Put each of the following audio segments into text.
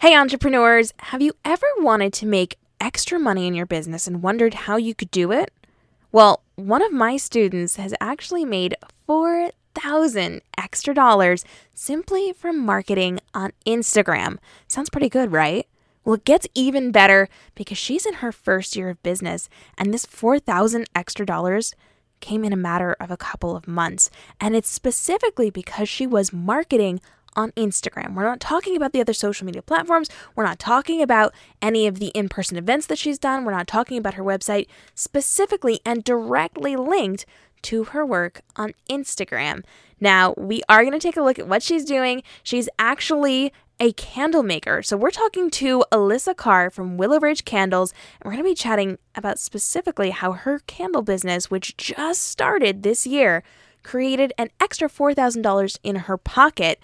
Hey, entrepreneurs, have you ever wanted to make extra money in your business and wondered how you could do it? Well, one of my students has actually made 4,000 extra dollars simply from marketing on Instagram. Sounds pretty good, right? Well, it gets even better because she's in her first year of business, and this 4,000 extra dollars came in a matter of a couple of months. And it's specifically because she was marketing on Instagram. We're not talking about the other social media platforms. We're not talking about any of the in person events that she's done. We're not talking about her website specifically and directly linked to her work on Instagram. Now, we are going to take a look at what she's doing. She's actually a candle maker. So, we're talking to Alyssa Carr from Willow Ridge Candles, and we're going to be chatting about specifically how her candle business, which just started this year, created an extra $4,000 in her pocket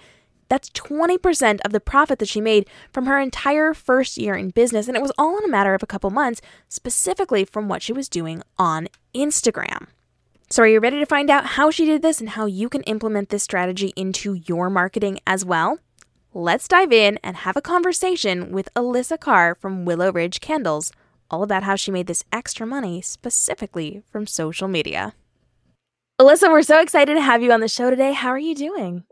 that's 20% of the profit that she made from her entire first year in business. And it was all in a matter of a couple months, specifically from what she was doing on Instagram. So, are you ready to find out how she did this and how you can implement this strategy into your marketing as well? Let's dive in and have a conversation with Alyssa Carr from Willow Ridge Candles, all about how she made this extra money specifically from social media. Alyssa, we're so excited to have you on the show today. How are you doing?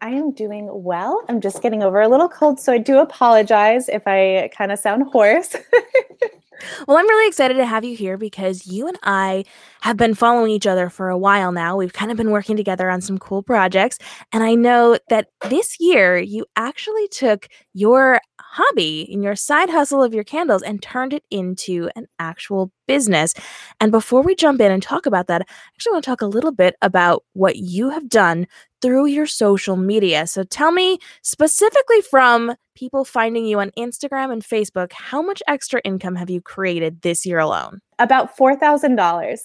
I am doing well. I'm just getting over a little cold, so I do apologize if I kind of sound hoarse. well, I'm really excited to have you here because you and I have been following each other for a while now. We've kind of been working together on some cool projects. And I know that this year you actually took your hobby and your side hustle of your candles and turned it into an actual business. And before we jump in and talk about that, I actually want to talk a little bit about what you have done through your social media. So tell me specifically from people finding you on Instagram and Facebook, how much extra income have you created this year alone? About $4,000.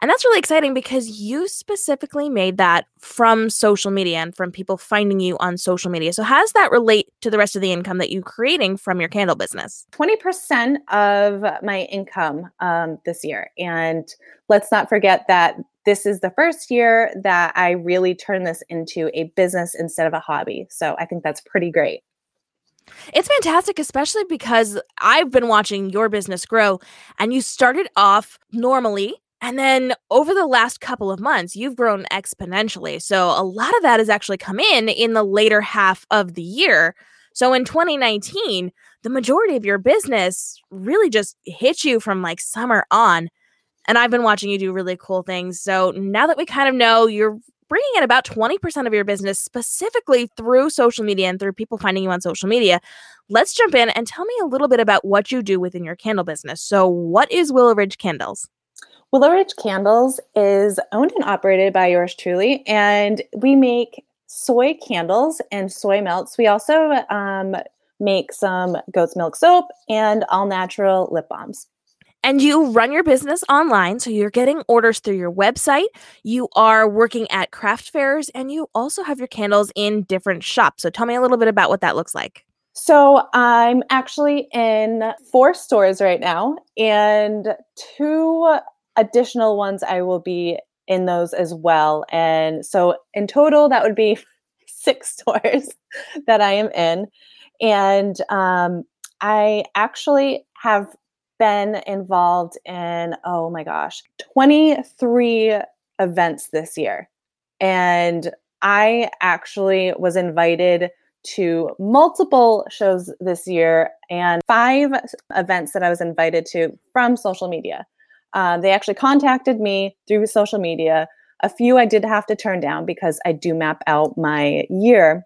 And that's really exciting because you specifically made that from social media and from people finding you on social media. So, how does that relate to the rest of the income that you're creating from your candle business? 20% of my income um, this year. And let's not forget that this is the first year that I really turned this into a business instead of a hobby. So, I think that's pretty great. It's fantastic, especially because I've been watching your business grow and you started off normally and then over the last couple of months, you've grown exponentially. So a lot of that has actually come in in the later half of the year. So in 2019, the majority of your business really just hit you from like summer on. And I've been watching you do really cool things. So now that we kind of know you're bringing in about 20% of your business specifically through social media and through people finding you on social media, let's jump in and tell me a little bit about what you do within your candle business. So, what is Willow Ridge Candles? Willow Ridge Candles is owned and operated by yours truly, and we make soy candles and soy melts. We also um, make some goat's milk soap and all natural lip balms. And you run your business online, so you're getting orders through your website. You are working at craft fairs, and you also have your candles in different shops. So tell me a little bit about what that looks like. So I'm actually in four stores right now, and two additional ones I will be in those as well. And so in total, that would be six stores that I am in. And um, I actually have been involved in, oh my gosh, 23 events this year. And I actually was invited to multiple shows this year and five events that I was invited to from social media. Um, they actually contacted me through social media. A few I did have to turn down because I do map out my year.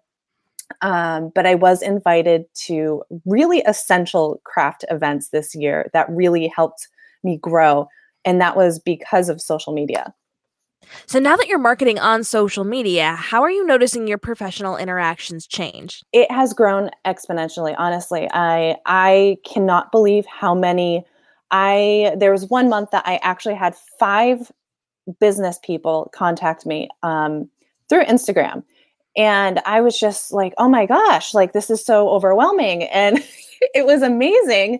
Um, but I was invited to really essential craft events this year that really helped me grow. And that was because of social media. So now that you're marketing on social media, how are you noticing your professional interactions change? It has grown exponentially, honestly. I I cannot believe how many I there was one month that I actually had five business people contact me um, through Instagram, and I was just like, "Oh my gosh! Like this is so overwhelming," and it was amazing.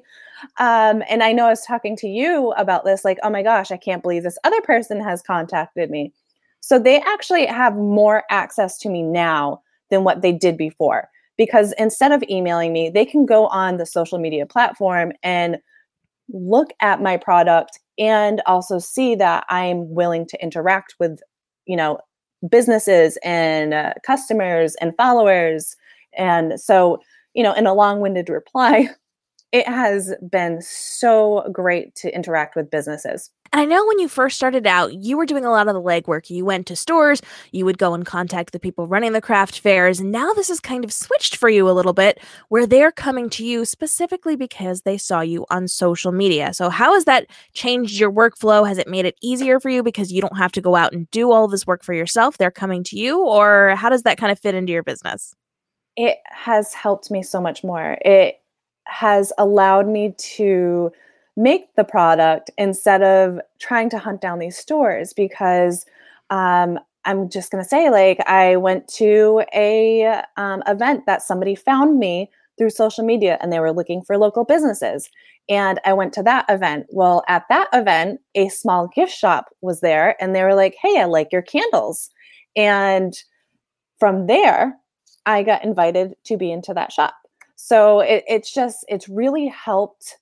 Um, and I know I was talking to you about this, like, "Oh my gosh! I can't believe this other person has contacted me." So they actually have more access to me now than what they did before because instead of emailing me, they can go on the social media platform and look at my product and also see that I'm willing to interact with, you know, businesses and uh, customers and followers. And so, you know, in a long winded reply, it has been so great to interact with businesses. And I know when you first started out, you were doing a lot of the legwork. You went to stores, you would go and contact the people running the craft fairs. And now this has kind of switched for you a little bit, where they're coming to you specifically because they saw you on social media. So, how has that changed your workflow? Has it made it easier for you because you don't have to go out and do all this work for yourself? They're coming to you, or how does that kind of fit into your business? It has helped me so much more. It has allowed me to make the product instead of trying to hunt down these stores because um, I'm just going to say, like, I went to a um, event that somebody found me through social media and they were looking for local businesses. And I went to that event. Well, at that event, a small gift shop was there and they were like, hey, I like your candles. And from there, I got invited to be into that shop. So it, it's just, it's really helped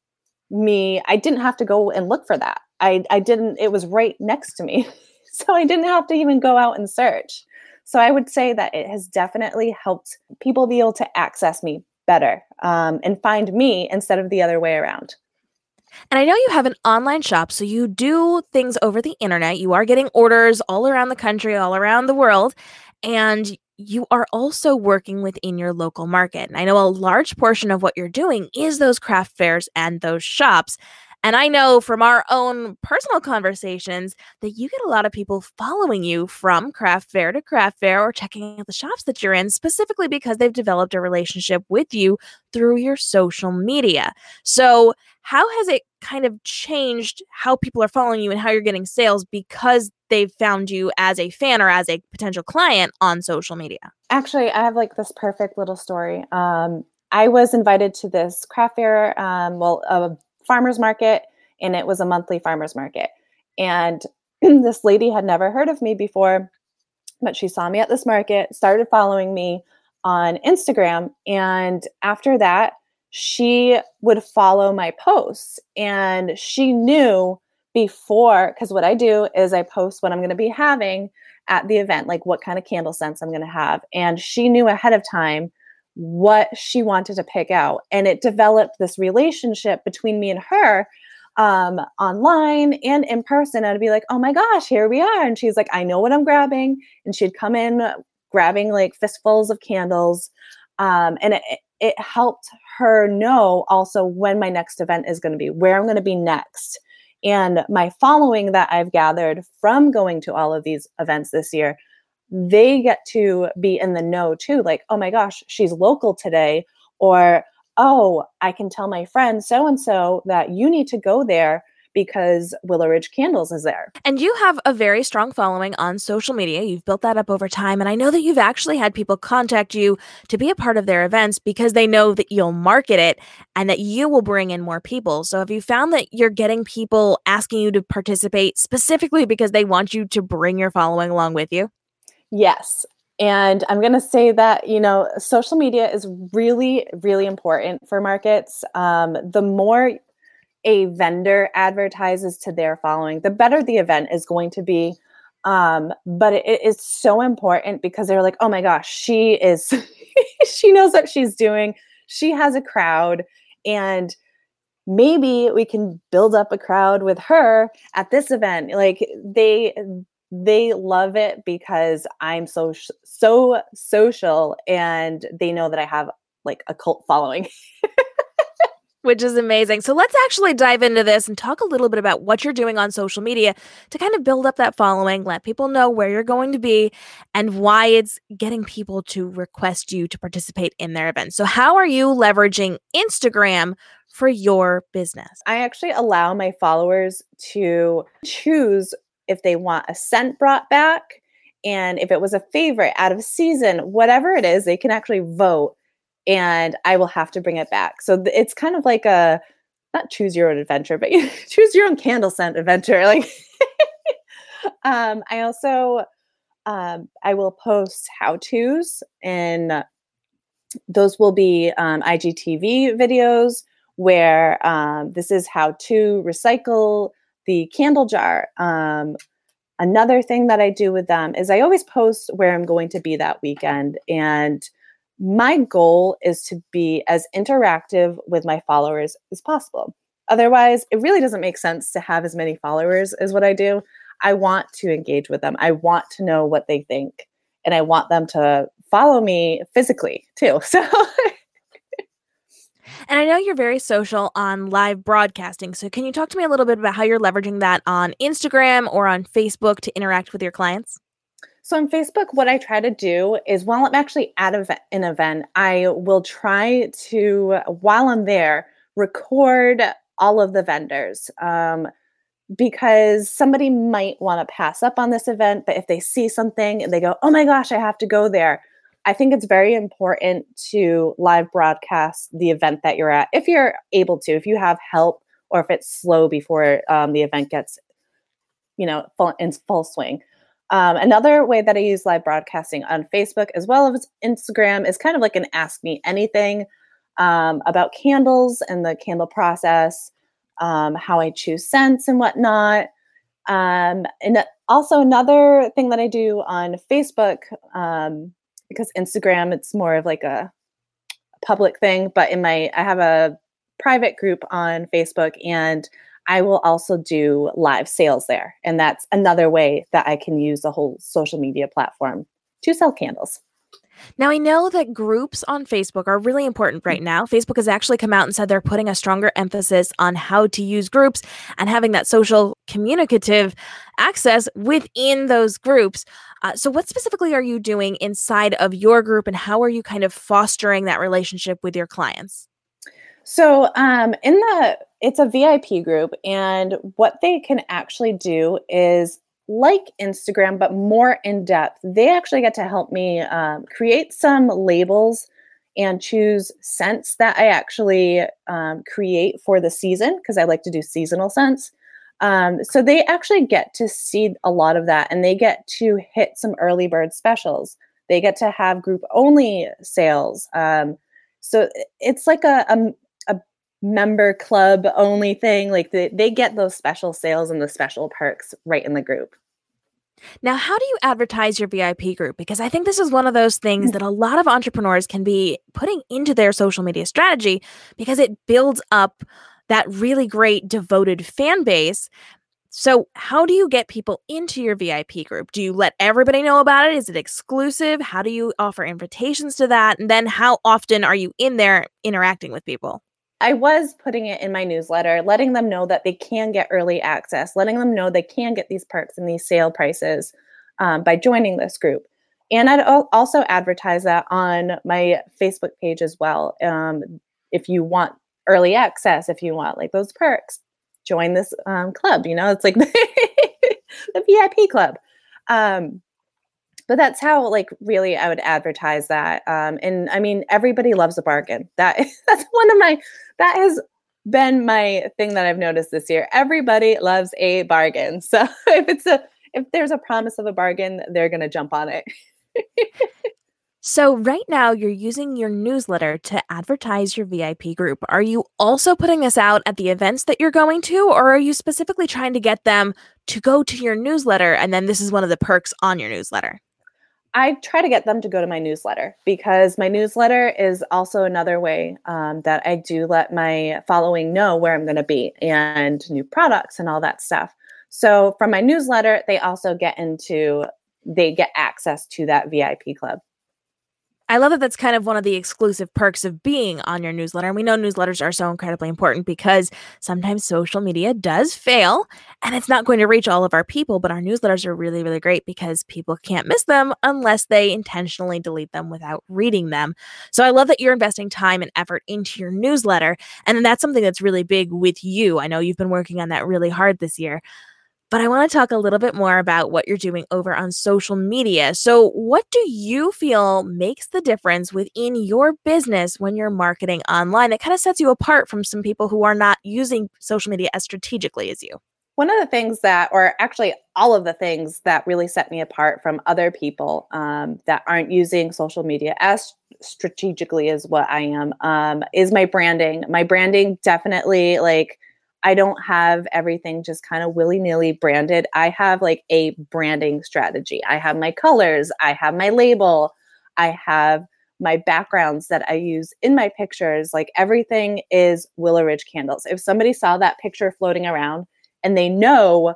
me. I didn't have to go and look for that. I, I didn't, it was right next to me. so I didn't have to even go out and search. So I would say that it has definitely helped people be able to access me better um, and find me instead of the other way around. And I know you have an online shop, so you do things over the internet. You are getting orders all around the country, all around the world. And you are also working within your local market. And I know a large portion of what you're doing is those craft fairs and those shops. And I know from our own personal conversations that you get a lot of people following you from craft fair to craft fair or checking out the shops that you're in, specifically because they've developed a relationship with you through your social media. So, how has it kind of changed how people are following you and how you're getting sales because they've found you as a fan or as a potential client on social media? Actually, I have like this perfect little story. Um, I was invited to this craft fair, um, well, a farmer's market, and it was a monthly farmer's market. And this lady had never heard of me before, but she saw me at this market, started following me on Instagram. And after that, she would follow my posts and she knew before because what I do is I post what I'm going to be having at the event, like what kind of candle scents I'm going to have. And she knew ahead of time what she wanted to pick out. And it developed this relationship between me and her um, online and in person. I'd be like, oh my gosh, here we are. And she's like, I know what I'm grabbing. And she'd come in grabbing like fistfuls of candles. Um, and it, it helped her know also when my next event is going to be, where I'm going to be next. And my following that I've gathered from going to all of these events this year, they get to be in the know too. Like, oh my gosh, she's local today. Or, oh, I can tell my friend so and so that you need to go there because Willow Ridge Candles is there. And you have a very strong following on social media. You've built that up over time. And I know that you've actually had people contact you to be a part of their events because they know that you'll market it and that you will bring in more people. So have you found that you're getting people asking you to participate specifically because they want you to bring your following along with you? Yes. And I'm going to say that, you know, social media is really, really important for markets. Um, the more a vendor advertises to their following, the better the event is going to be. Um, but it is so important because they're like, oh my gosh, she is, she knows what she's doing. She has a crowd. And maybe we can build up a crowd with her at this event. Like they, they love it because I'm so so social and they know that I have like a cult following. which is amazing. So let's actually dive into this and talk a little bit about what you're doing on social media to kind of build up that following, let people know where you're going to be and why it's getting people to request you to participate in their events. So, how are you leveraging Instagram for your business? I actually allow my followers to choose if they want a scent brought back and if it was a favorite out of season, whatever it is, they can actually vote and I will have to bring it back. So it's kind of like a not choose your own adventure, but choose your own candle scent adventure. Like, um, I also um, I will post how tos and those will be um, IGTV videos where um, this is how to recycle the candle jar. Um, another thing that I do with them is I always post where I'm going to be that weekend. And my goal is to be as interactive with my followers as possible. Otherwise, it really doesn't make sense to have as many followers as what I do. I want to engage with them. I want to know what they think and I want them to follow me physically too. So And I know you're very social on live broadcasting. So can you talk to me a little bit about how you're leveraging that on Instagram or on Facebook to interact with your clients? So on Facebook, what I try to do is while I'm actually at an event, I will try to, while I'm there, record all of the vendors. Um, because somebody might want to pass up on this event, but if they see something and they go, oh my gosh, I have to go there, I think it's very important to live broadcast the event that you're at if you're able to, if you have help or if it's slow before um, the event gets, you know, full, in full swing. Um, another way that I use live broadcasting on Facebook as well as Instagram is kind of like an ask me anything um, about candles and the candle process, um, how I choose scents and whatnot. Um, and also another thing that I do on Facebook um, because Instagram it's more of like a, public thing, but in my I have a private group on Facebook and I will also do live sales there. And that's another way that I can use the whole social media platform to sell candles. Now, I know that groups on Facebook are really important right now. Facebook has actually come out and said they're putting a stronger emphasis on how to use groups and having that social communicative access within those groups. Uh, so, what specifically are you doing inside of your group and how are you kind of fostering that relationship with your clients? So, um, in the it's a VIP group, and what they can actually do is like Instagram, but more in depth. They actually get to help me um, create some labels and choose scents that I actually um, create for the season because I like to do seasonal scents. Um, so they actually get to see a lot of that and they get to hit some early bird specials. They get to have group only sales. Um, so it's like a, a, a, member club only thing. Like they, they get those special sales and the special perks right in the group. Now, how do you advertise your VIP group? Because I think this is one of those things mm. that a lot of entrepreneurs can be putting into their social media strategy because it builds up that really great devoted fan base. So, how do you get people into your VIP group? Do you let everybody know about it? Is it exclusive? How do you offer invitations to that? And then, how often are you in there interacting with people? I was putting it in my newsletter, letting them know that they can get early access, letting them know they can get these perks and these sale prices um, by joining this group. And I'd also advertise that on my Facebook page as well. Um, if you want early access if you want like those perks join this um, club you know it's like the, vip club um, but that's how like really i would advertise that um, and i mean everybody loves a bargain that that's one of my that has been my thing that i've noticed this year everybody loves a bargain so if it's a if there's a promise of a bargain they're going to jump on it So, right now, you're using your newsletter to advertise your VIP group. Are you also putting this out at the events that you're going to, or are you specifically trying to get them to go to your newsletter and then this is one of the perks on your newsletter? I try to get them to go to my newsletter because my newsletter is also another way um, that I do let my following know where I'm going to be and new products and all that stuff. So, from my newsletter, they also get into, they get access to that VIP club. I love that that's kind of one of the exclusive perks of being on your newsletter. And we know newsletters are so incredibly important because sometimes social media does fail and it's not going to reach all of our people, but our newsletters are really, really great because people can't miss them unless they intentionally delete them without reading them. So I love that you're investing time and effort into your newsletter. And that's something that's really big with you. I know you've been working on that really hard this year. But I want to talk a little bit more about what you're doing over on social media. So, what do you feel makes the difference within your business when you're marketing online that kind of sets you apart from some people who are not using social media as strategically as you? one of the things that, or actually all of the things that really set me apart from other people um, that aren't using social media as strategically as what I am, um, is my branding. My branding definitely like I don't have everything just kind of willy nilly branded. I have like a branding strategy. I have my colors, I have my label, I have my backgrounds that I use in my pictures. Like everything is Willow Ridge candles. If somebody saw that picture floating around and they know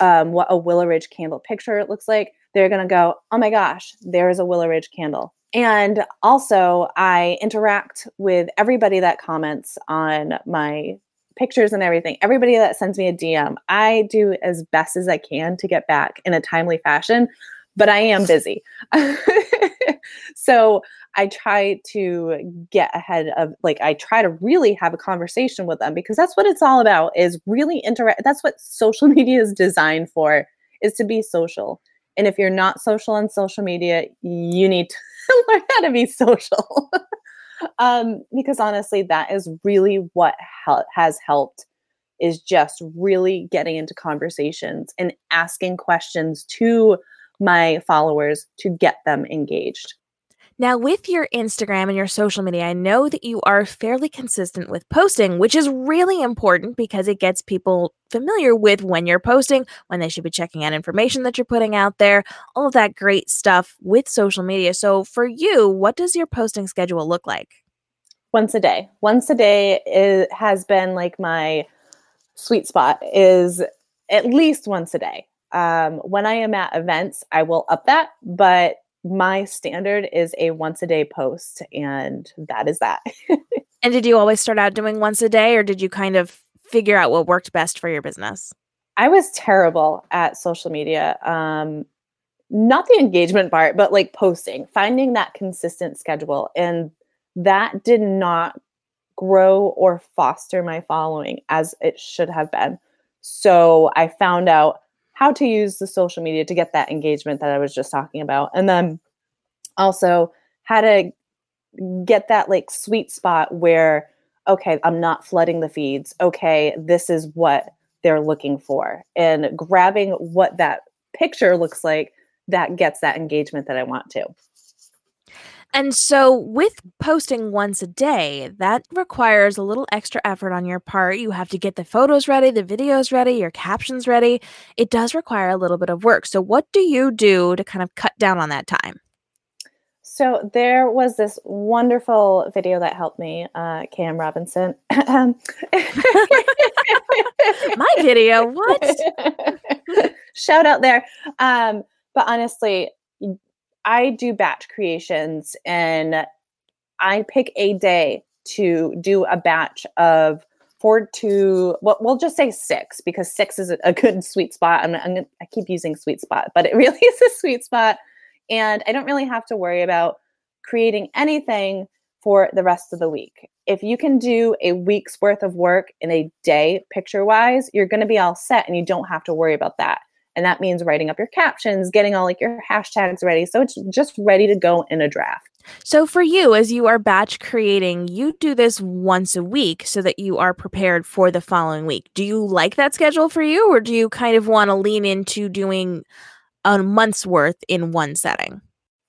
um, what a Willow Ridge candle picture looks like, they're going to go, oh my gosh, there is a Willow Ridge candle. And also, I interact with everybody that comments on my pictures and everything. Everybody that sends me a DM, I do as best as I can to get back in a timely fashion, but I am busy. so I try to get ahead of like I try to really have a conversation with them because that's what it's all about is really interact that's what social media is designed for is to be social. And if you're not social on social media, you need to learn how to be social. Um, because honestly, that is really what has helped is just really getting into conversations and asking questions to my followers to get them engaged. Now, with your Instagram and your social media, I know that you are fairly consistent with posting, which is really important because it gets people familiar with when you're posting, when they should be checking out information that you're putting out there, all of that great stuff with social media. So, for you, what does your posting schedule look like? Once a day. Once a day is, has been like my sweet spot, is at least once a day. Um, when I am at events, I will up that, but my standard is a once a day post, and that is that. and did you always start out doing once a day, or did you kind of figure out what worked best for your business? I was terrible at social media. Um, not the engagement part, but like posting, finding that consistent schedule. And that did not grow or foster my following as it should have been. So I found out how to use the social media to get that engagement that I was just talking about. And then also how to get that like sweet spot where, okay, I'm not flooding the feeds. Okay, this is what they're looking for. And grabbing what that picture looks like that gets that engagement that I want to. And so, with posting once a day, that requires a little extra effort on your part. You have to get the photos ready, the videos ready, your captions ready. It does require a little bit of work. So, what do you do to kind of cut down on that time? So, there was this wonderful video that helped me, uh, KM Robinson. My video, what? Shout out there. Um, but honestly, I do batch creations and I pick a day to do a batch of four to well, we'll just say six because six is a good sweet spot. I'm, I'm I keep using sweet spot, but it really is a sweet spot, and I don't really have to worry about creating anything for the rest of the week. If you can do a week's worth of work in a day, picture wise, you're going to be all set, and you don't have to worry about that. And that means writing up your captions, getting all like your hashtags ready. So it's just ready to go in a draft. So for you, as you are batch creating, you do this once a week so that you are prepared for the following week. Do you like that schedule for you, or do you kind of want to lean into doing a month's worth in one setting?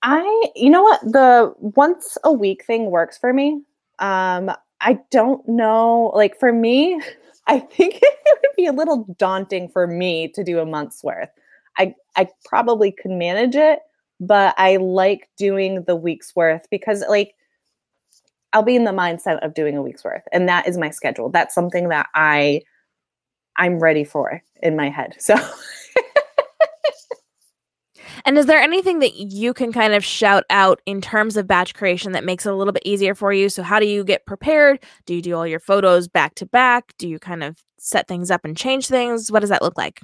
I, you know what, the once a week thing works for me. Um, I don't know, like for me, I think it would be a little daunting for me to do a month's worth. I I probably could manage it, but I like doing the week's worth because like I'll be in the mindset of doing a week's worth and that is my schedule. That's something that I I'm ready for in my head. So And is there anything that you can kind of shout out in terms of batch creation that makes it a little bit easier for you? So, how do you get prepared? Do you do all your photos back to back? Do you kind of set things up and change things? What does that look like?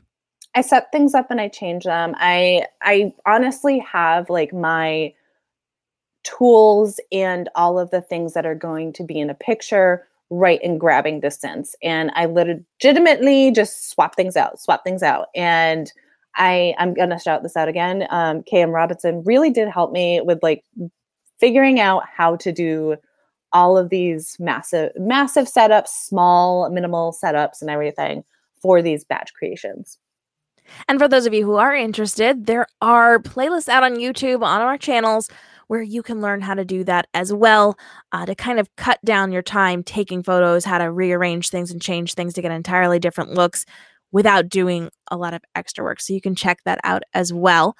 I set things up and I change them. I I honestly have like my tools and all of the things that are going to be in a picture right in grabbing distance and I legitimately just swap things out, swap things out and I I'm gonna shout this out again. Um, KM Robinson really did help me with like figuring out how to do all of these massive massive setups, small minimal setups, and everything for these batch creations. And for those of you who are interested, there are playlists out on YouTube on our channels where you can learn how to do that as well uh, to kind of cut down your time taking photos, how to rearrange things and change things to get entirely different looks without doing a lot of extra work. So you can check that out as well.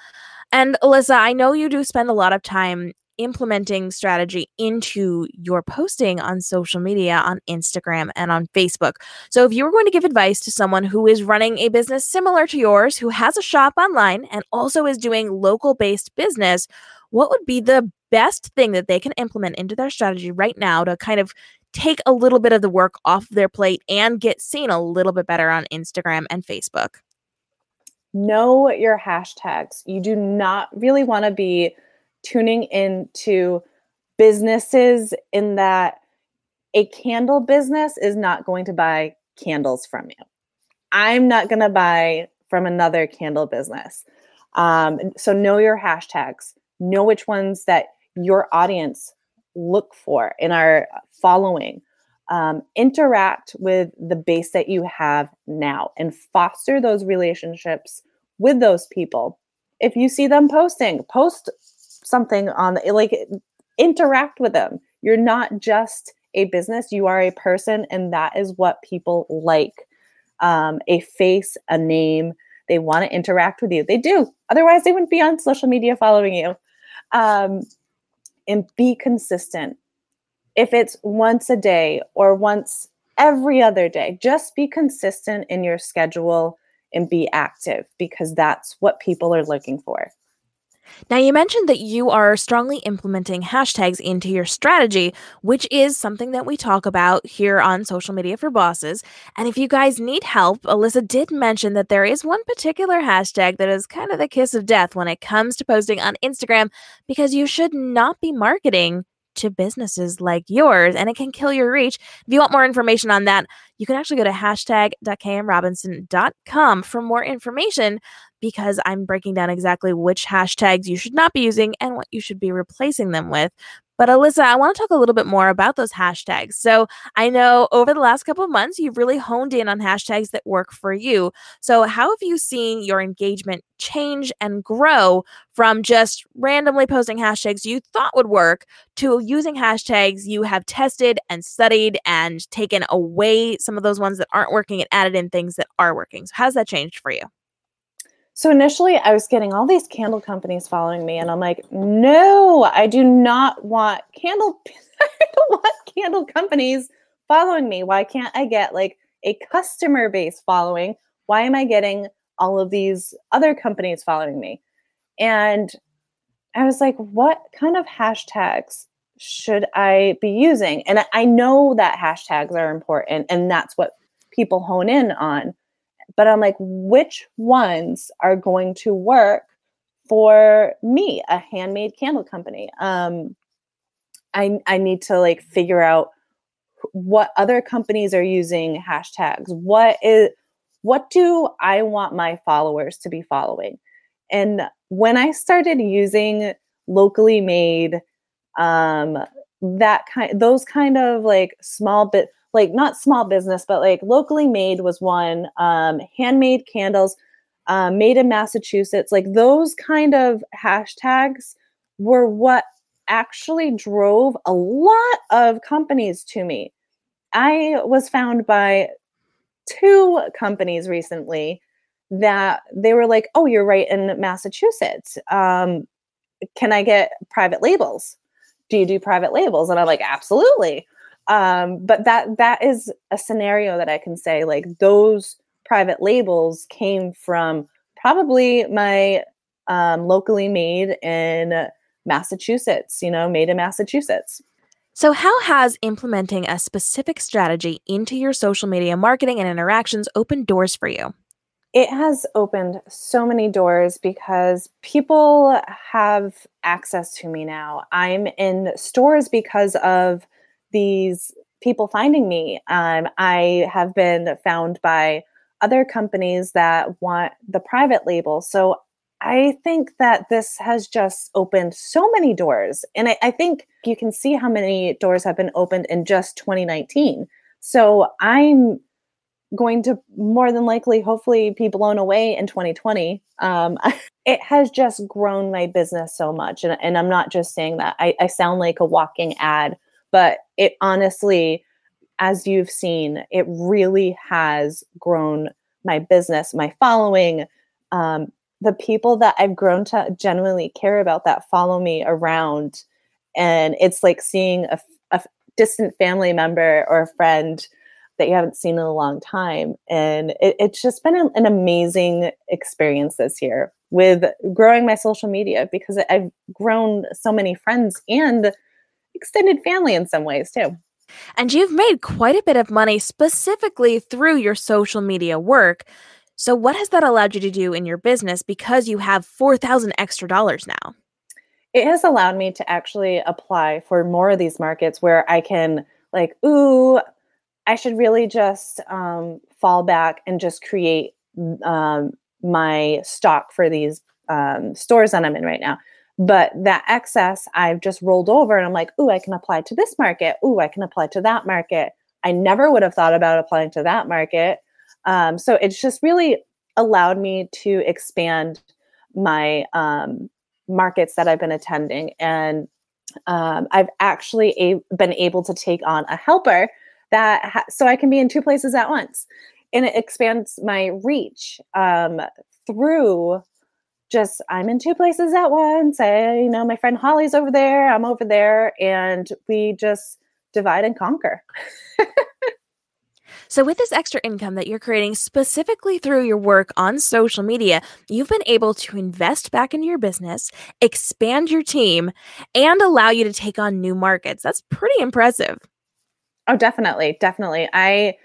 And Alyssa, I know you do spend a lot of time implementing strategy into your posting on social media, on Instagram and on Facebook. So, if you were going to give advice to someone who is running a business similar to yours, who has a shop online and also is doing local based business, what would be the best thing that they can implement into their strategy right now to kind of take a little bit of the work off their plate and get seen a little bit better on Instagram and Facebook? Know your hashtags. You do not really want to be tuning into businesses in that a candle business is not going to buy candles from you. I'm not going to buy from another candle business. Um, so know your hashtags know which ones that your audience look for in our following. Um, interact with the base that you have now and foster those relationships with those people. If you see them posting post something on like interact with them. You're not just a business you are a person and that is what people like. Um, a face a name they want to interact with you. They do otherwise they wouldn't be on social media following you. Um, and be consistent. If it's once a day or once every other day, just be consistent in your schedule and be active because that's what people are looking for. Now, you mentioned that you are strongly implementing hashtags into your strategy, which is something that we talk about here on Social Media for Bosses. And if you guys need help, Alyssa did mention that there is one particular hashtag that is kind of the kiss of death when it comes to posting on Instagram because you should not be marketing to businesses like yours and it can kill your reach. If you want more information on that, you can actually go to hashtag.kmrobinson.com for more information because I'm breaking down exactly which hashtags you should not be using and what you should be replacing them with. But Alyssa, I want to talk a little bit more about those hashtags. So I know over the last couple of months, you've really honed in on hashtags that work for you. So, how have you seen your engagement change and grow from just randomly posting hashtags you thought would work to using hashtags you have tested and studied and taken away some of those ones that aren't working and added in things that are working? So, how's that changed for you? So initially, I was getting all these candle companies following me, and I'm like, no, I do not want candle. I don't want candle companies following me. Why can't I get like a customer base following? Why am I getting all of these other companies following me? And I was like, what kind of hashtags should I be using? And I know that hashtags are important, and that's what people hone in on but I'm like, which ones are going to work for me, a handmade candle company? Um, I I need to like figure out what other companies are using hashtags. What is what do I want my followers to be following? And when I started using locally made um that kind those kind of like small bit like not small business, but like locally made was one, um, handmade candles, uh, made in Massachusetts. Like those kind of hashtags were what actually drove a lot of companies to me. I was found by two companies recently that they were like, "Oh, you're right in Massachusetts. Um, can I get private labels? Do you do private labels?" And I'm like, "Absolutely." Um, but that that is a scenario that i can say like those private labels came from probably my um, locally made in massachusetts you know made in massachusetts so, how has implementing a specific strategy into your social media marketing and interactions opened doors for you? It has opened so many doors because people have access to me now. I'm in stores because of these people finding me. Um, I have been found by other companies that want the private label. So I think that this has just opened so many doors. And I, I, think you can see how many doors have been opened in just 2019. So I'm going to more than likely, hopefully, be blown away in 2020. Um, it has just grown my business so much. And, and I'm not just saying that, I, I sound like a walking ad, but it honestly, as you've seen, it really has grown my business, my following, um, the people that I've grown to genuinely care about that follow me around. And it's like seeing a, a distant family member or a friend that you haven't seen in a long time. And it, it's just been an, an amazing experience this year with growing my social media because I've grown so many friends and extended family in some ways too. And you've made quite a bit of money specifically through your social media work. So, what has that allowed you to do in your business because you have 4,000 extra dollars now? It has allowed me to actually apply for more of these markets where I can, like, ooh, I should really just um, fall back and just create um, my stock for these um, stores that I'm in right now. But that excess, I've just rolled over and I'm like, ooh, I can apply to this market. Ooh, I can apply to that market. I never would have thought about applying to that market. Um, so it's just really allowed me to expand my um, markets that I've been attending. And um, I've actually a- been able to take on a helper that ha- so I can be in two places at once. And it expands my reach um, through just I'm in two places at once. I, you know, my friend Holly's over there, I'm over there, and we just divide and conquer. So, with this extra income that you're creating specifically through your work on social media, you've been able to invest back into your business, expand your team, and allow you to take on new markets. That's pretty impressive. Oh, definitely. Definitely. I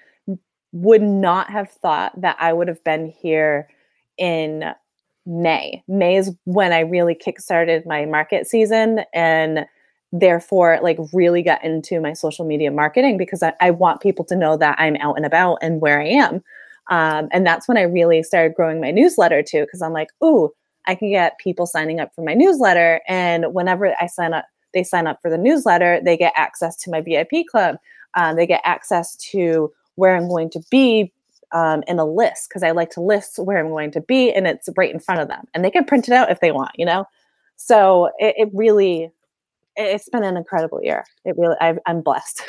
would not have thought that I would have been here in May. May is when I really kickstarted my market season and therefore like really got into my social media marketing because I, I want people to know that I'm out and about and where I am. Um, and that's when I really started growing my newsletter too, because I'm like, ooh, I can get people signing up for my newsletter. And whenever I sign up, they sign up for the newsletter, they get access to my VIP club. Um, they get access to where I'm going to be um, in a list because I like to list where I'm going to be and it's right in front of them. And they can print it out if they want, you know? So it, it really, it's been an incredible year. It really, i I'm blessed.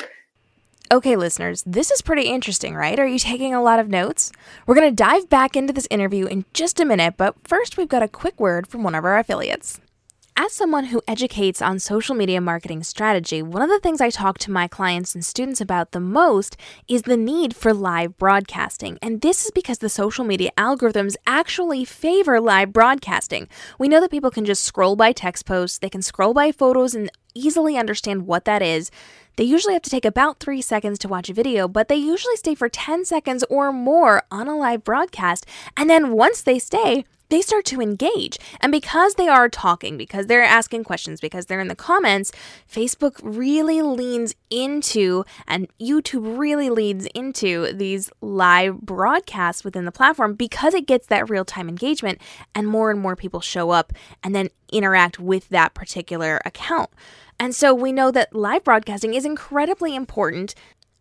Okay, listeners, this is pretty interesting, right? Are you taking a lot of notes? We're going to dive back into this interview in just a minute, but first, we've got a quick word from one of our affiliates. As someone who educates on social media marketing strategy, one of the things I talk to my clients and students about the most is the need for live broadcasting. And this is because the social media algorithms actually favor live broadcasting. We know that people can just scroll by text posts, they can scroll by photos and easily understand what that is. They usually have to take about three seconds to watch a video, but they usually stay for 10 seconds or more on a live broadcast. And then once they stay, they start to engage. And because they are talking, because they're asking questions, because they're in the comments, Facebook really leans into and YouTube really leads into these live broadcasts within the platform because it gets that real time engagement and more and more people show up and then interact with that particular account. And so we know that live broadcasting is incredibly important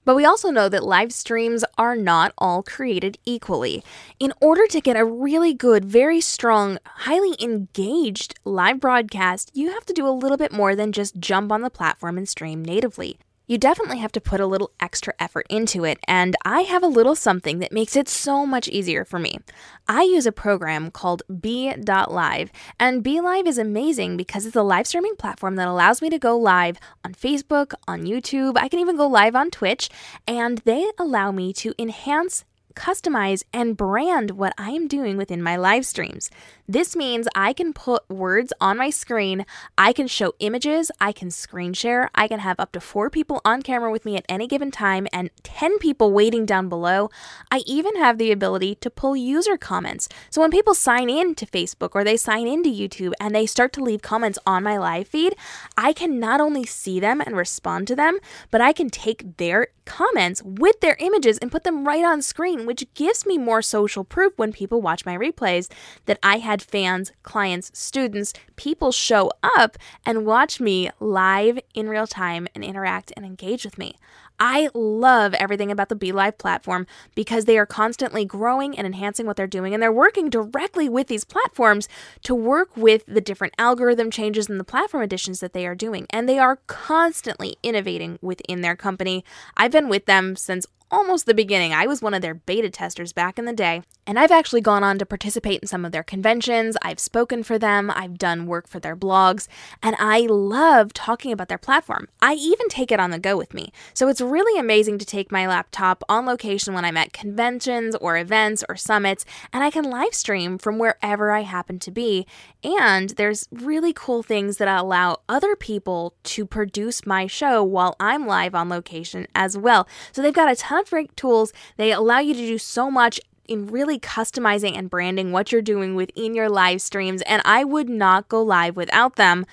but we also know that live streams are not all created equally. In order to get a really good, very strong, highly engaged live broadcast, you have to do a little bit more than just jump on the platform and stream natively you definitely have to put a little extra effort into it, and I have a little something that makes it so much easier for me. I use a program called Be.live, and Be.live is amazing because it's a live streaming platform that allows me to go live on Facebook, on YouTube, I can even go live on Twitch, and they allow me to enhance customize, and brand what I am doing within my live streams. This means I can put words on my screen, I can show images, I can screen share, I can have up to four people on camera with me at any given time and 10 people waiting down below. I even have the ability to pull user comments. So when people sign in to Facebook or they sign into YouTube and they start to leave comments on my live feed, I can not only see them and respond to them, but I can take their comments with their images and put them right on screen, which gives me more social proof when people watch my replays that I had fans, clients, students, people show up and watch me live in real time and interact and engage with me. I love everything about the BeLive platform because they are constantly growing and enhancing what they're doing, and they're working directly with these platforms to work with the different algorithm changes and the platform additions that they are doing. And they are constantly innovating within their company. I've been with them since almost the beginning. I was one of their beta testers back in the day, and I've actually gone on to participate in some of their conventions. I've spoken for them, I've done work for their blogs, and I love talking about their platform. I even take it on the go with me. So it's really amazing to take my laptop on location when I'm at conventions or events or summits, and I can live stream from wherever I happen to be. And there's really cool things that allow other people to produce my show while I'm live on location as well. So they've got a ton great tools. They allow you to do so much in really customizing and branding what you're doing within your live streams. And I would not go live without them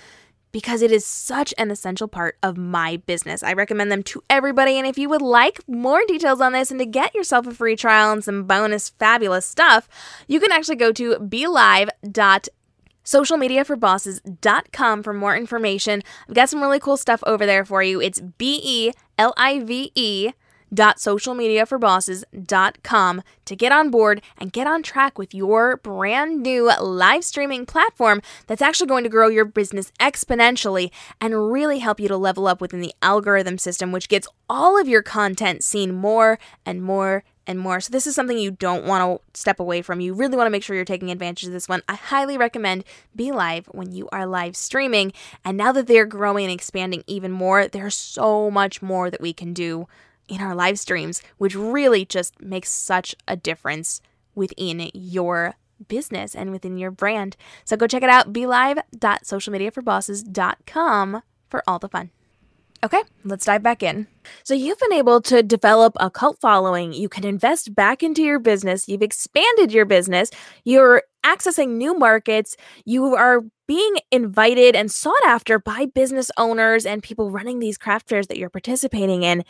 because it is such an essential part of my business. I recommend them to everybody. And if you would like more details on this and to get yourself a free trial and some bonus fabulous stuff, you can actually go to belivesocialmediaforbosses.com for more information. I've got some really cool stuff over there for you. It's B E L I V E www.socialmediaforbosses.com to get on board and get on track with your brand new live streaming platform that's actually going to grow your business exponentially and really help you to level up within the algorithm system, which gets all of your content seen more and more and more. So, this is something you don't want to step away from. You really want to make sure you're taking advantage of this one. I highly recommend Be Live when you are live streaming. And now that they're growing and expanding even more, there's so much more that we can do in our live streams, which really just makes such a difference within your business and within your brand. So go check it out, belive.socialmediaforbosses.com for all the fun. Okay, let's dive back in. So, you've been able to develop a cult following. You can invest back into your business. You've expanded your business. You're accessing new markets. You are being invited and sought after by business owners and people running these craft fairs that you're participating in.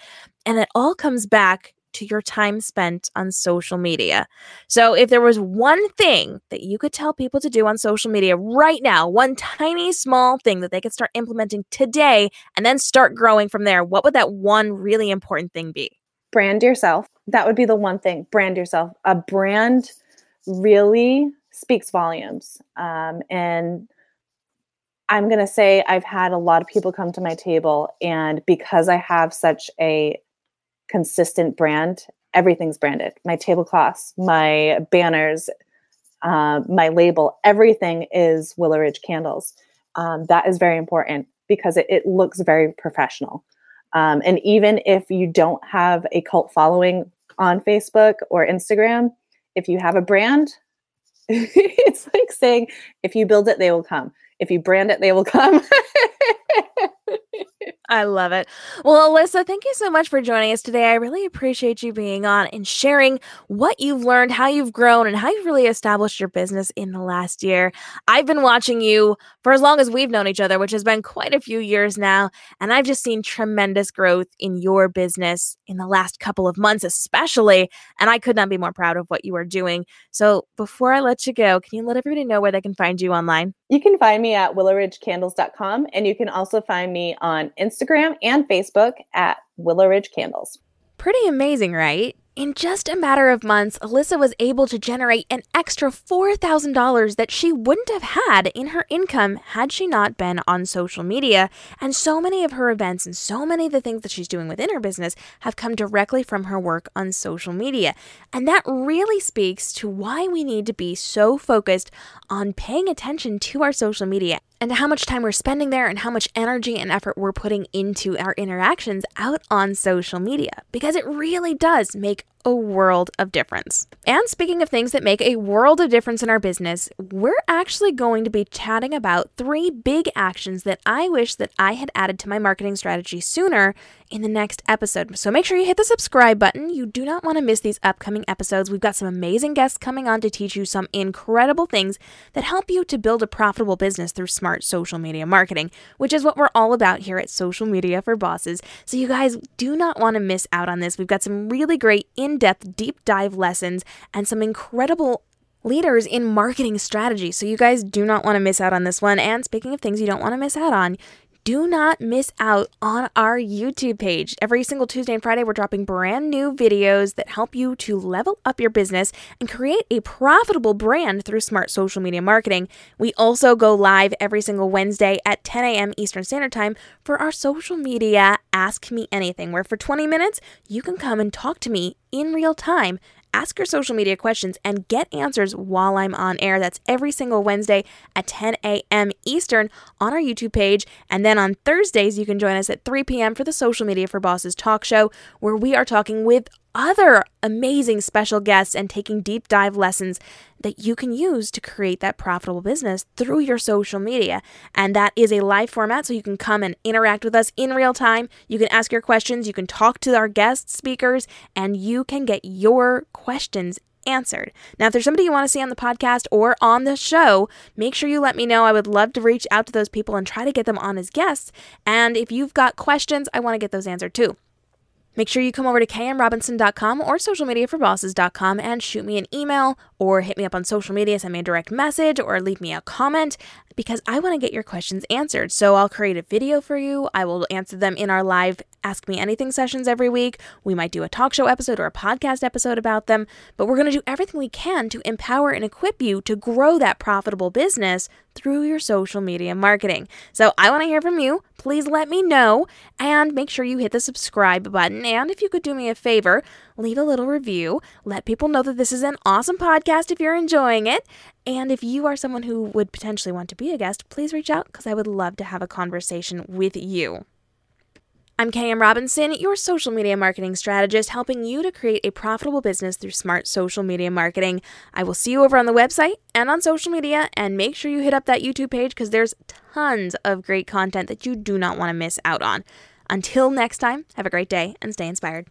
And it all comes back to your time spent on social media. So, if there was one thing that you could tell people to do on social media right now, one tiny small thing that they could start implementing today and then start growing from there, what would that one really important thing be? Brand yourself. That would be the one thing. Brand yourself. A brand really speaks volumes. Um, and I'm going to say I've had a lot of people come to my table, and because I have such a consistent brand. Everything's branded. My tablecloths, my banners, uh, my label, everything is Willow Ridge candles. Um, that is very important because it, it looks very professional. Um, and even if you don't have a cult following on Facebook or Instagram, if you have a brand, it's like saying, if you build it, they will come. If you brand it, they will come. I love it. Well, Alyssa, thank you so much for joining us today. I really appreciate you being on and sharing what you've learned, how you've grown, and how you've really established your business in the last year. I've been watching you for as long as we've known each other, which has been quite a few years now. And I've just seen tremendous growth in your business in the last couple of months, especially. And I could not be more proud of what you are doing. So before I let you go, can you let everybody know where they can find you online? You can find me at willowridgecandles.com and you can also find me on Instagram and Facebook at Willow Ridge Candles. Pretty amazing, right? In just a matter of months, Alyssa was able to generate an extra $4,000 that she wouldn't have had in her income had she not been on social media. And so many of her events and so many of the things that she's doing within her business have come directly from her work on social media. And that really speaks to why we need to be so focused on paying attention to our social media and how much time we're spending there and how much energy and effort we're putting into our interactions out on social media because it really does make a world of difference. And speaking of things that make a world of difference in our business, we're actually going to be chatting about three big actions that I wish that I had added to my marketing strategy sooner in the next episode. So make sure you hit the subscribe button. You do not want to miss these upcoming episodes. We've got some amazing guests coming on to teach you some incredible things that help you to build a profitable business through smart social media marketing, which is what we're all about here at Social Media for Bosses. So you guys do not want to miss out on this. We've got some really great in depth, deep dive lessons and some incredible leaders in marketing strategy. So you guys do not want to miss out on this one. And speaking of things you don't want to miss out on, do not miss out on our YouTube page. Every single Tuesday and Friday, we're dropping brand new videos that help you to level up your business and create a profitable brand through smart social media marketing. We also go live every single Wednesday at 10 a.m. Eastern Standard Time for our social media Ask Me Anything, where for 20 minutes, you can come and talk to me in real time ask your social media questions and get answers while I'm on air. That's every single Wednesday at 10 a.m. Eastern on our YouTube page. And then on Thursdays, you can join us at 3 p.m. for the Social Media for Bosses talk show, where we are talking with other amazing special guests and taking deep dive lessons that you can use to create that profitable business through your social media. And that is a live format, so you can come and interact with us in real time. You can ask your questions, you can talk to our guest speakers, and you can get your questions answered. Now, if there's somebody you want to see on the podcast or on the show, make sure you let me know. I would love to reach out to those people and try to get them on as guests. And if you've got questions, I want to get those answered too. Make sure you come over to kmrobinson.com or socialmediaforbosses.com and shoot me an email or hit me up on social media, send me a direct message or leave me a comment because I want to get your questions answered. So I'll create a video for you. I will answer them in our live Ask Me Anything sessions every week. We might do a talk show episode or a podcast episode about them, but we're going to do everything we can to empower and equip you to grow that profitable business through your social media marketing. So I want to hear from you. Please let me know and make sure you hit the subscribe button. And if you could do me a favor, leave a little review. Let people know that this is an awesome podcast if you're enjoying it. And if you are someone who would potentially want to be a guest, please reach out because I would love to have a conversation with you. I'm KM Robinson, your social media marketing strategist, helping you to create a profitable business through smart social media marketing. I will see you over on the website and on social media, and make sure you hit up that YouTube page because there's tons of great content that you do not want to miss out on. Until next time, have a great day and stay inspired.